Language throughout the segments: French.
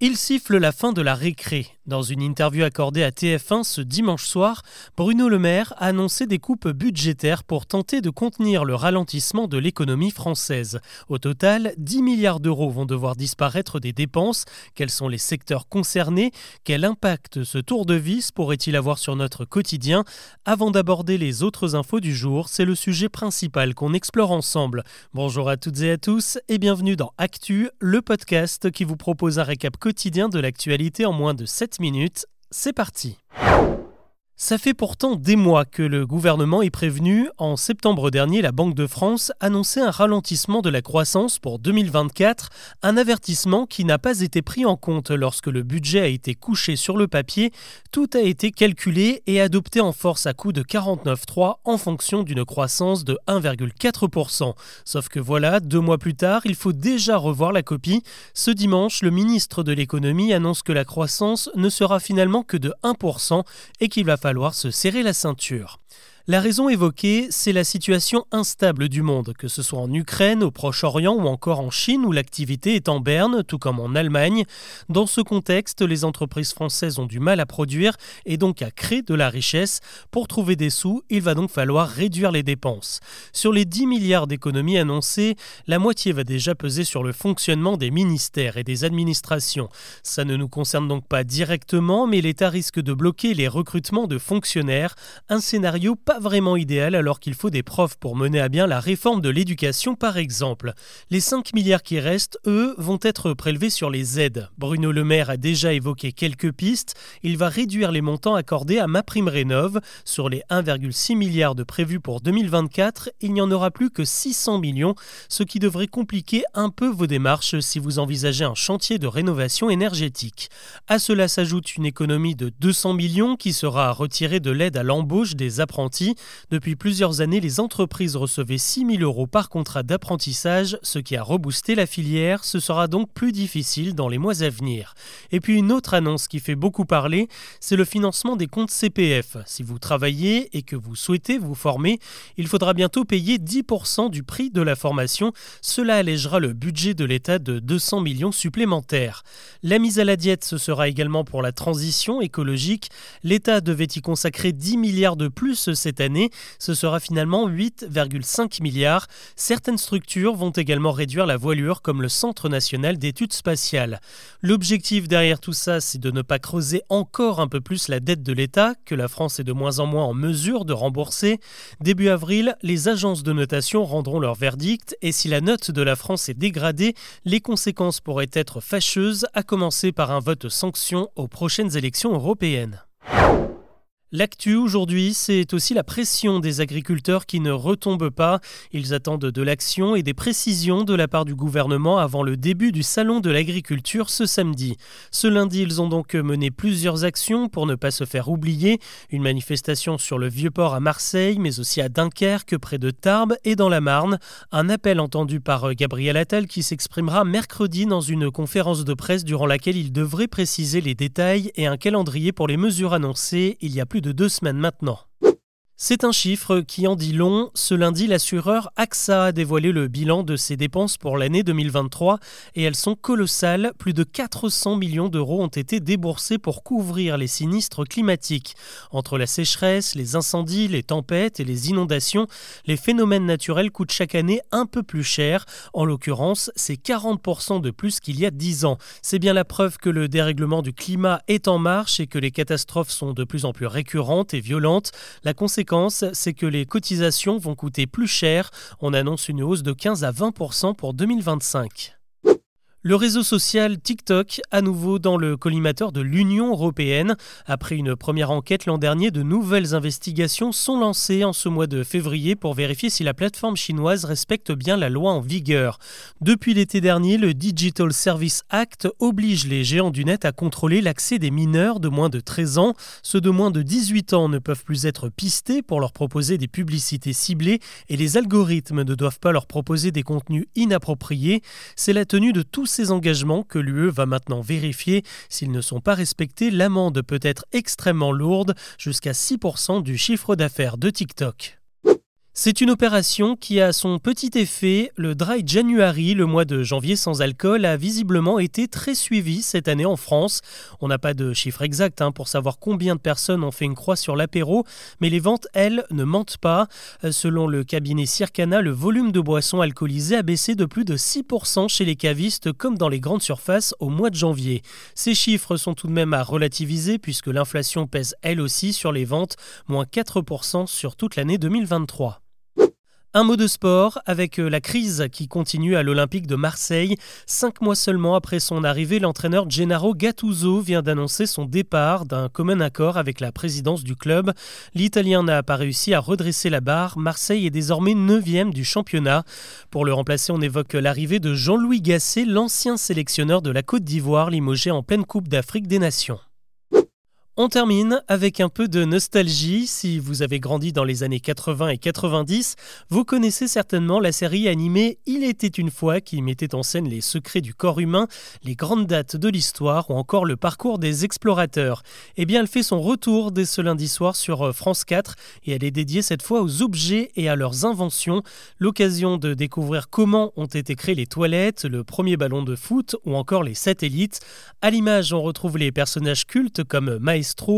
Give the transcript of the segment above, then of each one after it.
Il siffle la fin de la récré. Dans une interview accordée à TF1 ce dimanche soir, Bruno Le Maire a annoncé des coupes budgétaires pour tenter de contenir le ralentissement de l'économie française. Au total, 10 milliards d'euros vont devoir disparaître des dépenses. Quels sont les secteurs concernés? Quel impact ce tour de vis pourrait-il avoir sur notre quotidien? Avant d'aborder les autres infos du jour, c'est le sujet principal qu'on explore ensemble. Bonjour à toutes et à tous et bienvenue dans Actu, le podcast qui vous propose un récap quotidien de l'actualité en moins de 7 minutes. C'est parti ça fait pourtant des mois que le gouvernement est prévenu. En septembre dernier, la Banque de France annonçait un ralentissement de la croissance pour 2024, un avertissement qui n'a pas été pris en compte lorsque le budget a été couché sur le papier. Tout a été calculé et adopté en force à coût de 49,3 en fonction d'une croissance de 1,4%. Sauf que voilà, deux mois plus tard, il faut déjà revoir la copie. Ce dimanche, le ministre de l'économie annonce que la croissance ne sera finalement que de 1% et qu'il va falloir se serrer la ceinture. La raison évoquée, c'est la situation instable du monde, que ce soit en Ukraine, au Proche-Orient ou encore en Chine où l'activité est en berne, tout comme en Allemagne. Dans ce contexte, les entreprises françaises ont du mal à produire et donc à créer de la richesse. Pour trouver des sous, il va donc falloir réduire les dépenses. Sur les 10 milliards d'économies annoncées, la moitié va déjà peser sur le fonctionnement des ministères et des administrations. Ça ne nous concerne donc pas directement, mais l'État risque de bloquer les recrutements de fonctionnaires, un scénario pas vraiment idéal alors qu'il faut des profs pour mener à bien la réforme de l'éducation par exemple. Les 5 milliards qui restent, eux, vont être prélevés sur les aides. Bruno Le Maire a déjà évoqué quelques pistes. Il va réduire les montants accordés à MaPrimeRénov. Sur les 1,6 milliards de prévus pour 2024, il n'y en aura plus que 600 millions, ce qui devrait compliquer un peu vos démarches si vous envisagez un chantier de rénovation énergétique. À cela s'ajoute une économie de 200 millions qui sera retirée de l'aide à l'embauche des apprentis depuis plusieurs années, les entreprises recevaient 6 000 euros par contrat d'apprentissage, ce qui a reboosté la filière. Ce sera donc plus difficile dans les mois à venir. Et puis une autre annonce qui fait beaucoup parler, c'est le financement des comptes CPF. Si vous travaillez et que vous souhaitez vous former, il faudra bientôt payer 10% du prix de la formation. Cela allégera le budget de l'État de 200 millions supplémentaires. La mise à la diète, ce sera également pour la transition écologique. L'État devait y consacrer 10 milliards de plus cette année. Ce sera finalement 8,5 milliards. Certaines structures vont également réduire la voilure, comme le Centre national d'études spatiales. L'objectif derrière tout ça, c'est de ne pas creuser encore un peu plus la dette de l'État, que la France est de moins en moins en mesure de rembourser. Début avril, les agences de notation rendront leur verdict, et si la note de la France est dégradée, les conséquences pourraient être fâcheuses, à commencer par un vote sanction aux prochaines élections européennes. L'actu aujourd'hui, c'est aussi la pression des agriculteurs qui ne retombe pas. Ils attendent de l'action et des précisions de la part du gouvernement avant le début du salon de l'agriculture ce samedi. Ce lundi, ils ont donc mené plusieurs actions pour ne pas se faire oublier. Une manifestation sur le Vieux-Port à Marseille, mais aussi à Dunkerque, près de Tarbes et dans la Marne. Un appel entendu par Gabriel Attal qui s'exprimera mercredi dans une conférence de presse durant laquelle il devrait préciser les détails et un calendrier pour les mesures annoncées il y a plus de deux semaines maintenant. C'est un chiffre qui en dit long. Ce lundi, l'assureur AXA a dévoilé le bilan de ses dépenses pour l'année 2023 et elles sont colossales. Plus de 400 millions d'euros ont été déboursés pour couvrir les sinistres climatiques. Entre la sécheresse, les incendies, les tempêtes et les inondations, les phénomènes naturels coûtent chaque année un peu plus cher. En l'occurrence, c'est 40% de plus qu'il y a 10 ans. C'est bien la preuve que le dérèglement du climat est en marche et que les catastrophes sont de plus en plus récurrentes et violentes. La conséquence c'est que les cotisations vont coûter plus cher. On annonce une hausse de 15 à 20% pour 2025. Le réseau social TikTok, à nouveau dans le collimateur de l'Union européenne. Après une première enquête l'an dernier, de nouvelles investigations sont lancées en ce mois de février pour vérifier si la plateforme chinoise respecte bien la loi en vigueur. Depuis l'été dernier, le Digital Service Act oblige les géants du net à contrôler l'accès des mineurs de moins de 13 ans. Ceux de moins de 18 ans ne peuvent plus être pistés pour leur proposer des publicités ciblées et les algorithmes ne doivent pas leur proposer des contenus inappropriés. C'est la tenue de tous ces engagements que l'UE va maintenant vérifier. S'ils ne sont pas respectés, l'amende peut être extrêmement lourde, jusqu'à 6% du chiffre d'affaires de TikTok. C'est une opération qui a son petit effet. Le Dry January, le mois de janvier sans alcool, a visiblement été très suivi cette année en France. On n'a pas de chiffre exact hein, pour savoir combien de personnes ont fait une croix sur l'apéro, mais les ventes, elles, ne mentent pas. Euh, selon le cabinet Circana, le volume de boissons alcoolisées a baissé de plus de 6% chez les cavistes comme dans les grandes surfaces au mois de janvier. Ces chiffres sont tout de même à relativiser puisque l'inflation pèse elle aussi sur les ventes, moins 4% sur toute l'année 2023. Un mot de sport avec euh, la crise qui continue à l'Olympique de Marseille. Cinq mois seulement après son arrivée, l'entraîneur Gennaro Gattuso vient d'annoncer son départ d'un commun accord avec la présidence du club. L'Italien n'a pas réussi à redresser la barre. Marseille est désormais 9 du championnat. Pour le remplacer, on évoque l'arrivée de Jean-Louis Gasset, l'ancien sélectionneur de la Côte d'Ivoire, limogé en pleine Coupe d'Afrique des Nations. On termine avec un peu de nostalgie. Si vous avez grandi dans les années 80 et 90, vous connaissez certainement la série animée Il était une fois qui mettait en scène les secrets du corps humain, les grandes dates de l'histoire ou encore le parcours des explorateurs. Eh bien, elle fait son retour dès ce lundi soir sur euh, France 4 et elle est dédiée cette fois aux objets et à leurs inventions. L'occasion de découvrir comment ont été créées les toilettes, le premier ballon de foot ou encore les satellites. À l'image, on retrouve les personnages cultes comme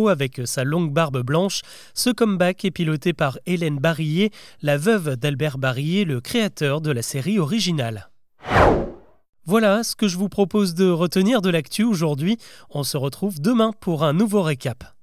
Avec sa longue barbe blanche. Ce comeback est piloté par Hélène Barillet, la veuve d'Albert Barillet, le créateur de la série originale. Voilà ce que je vous propose de retenir de l'actu aujourd'hui. On se retrouve demain pour un nouveau récap.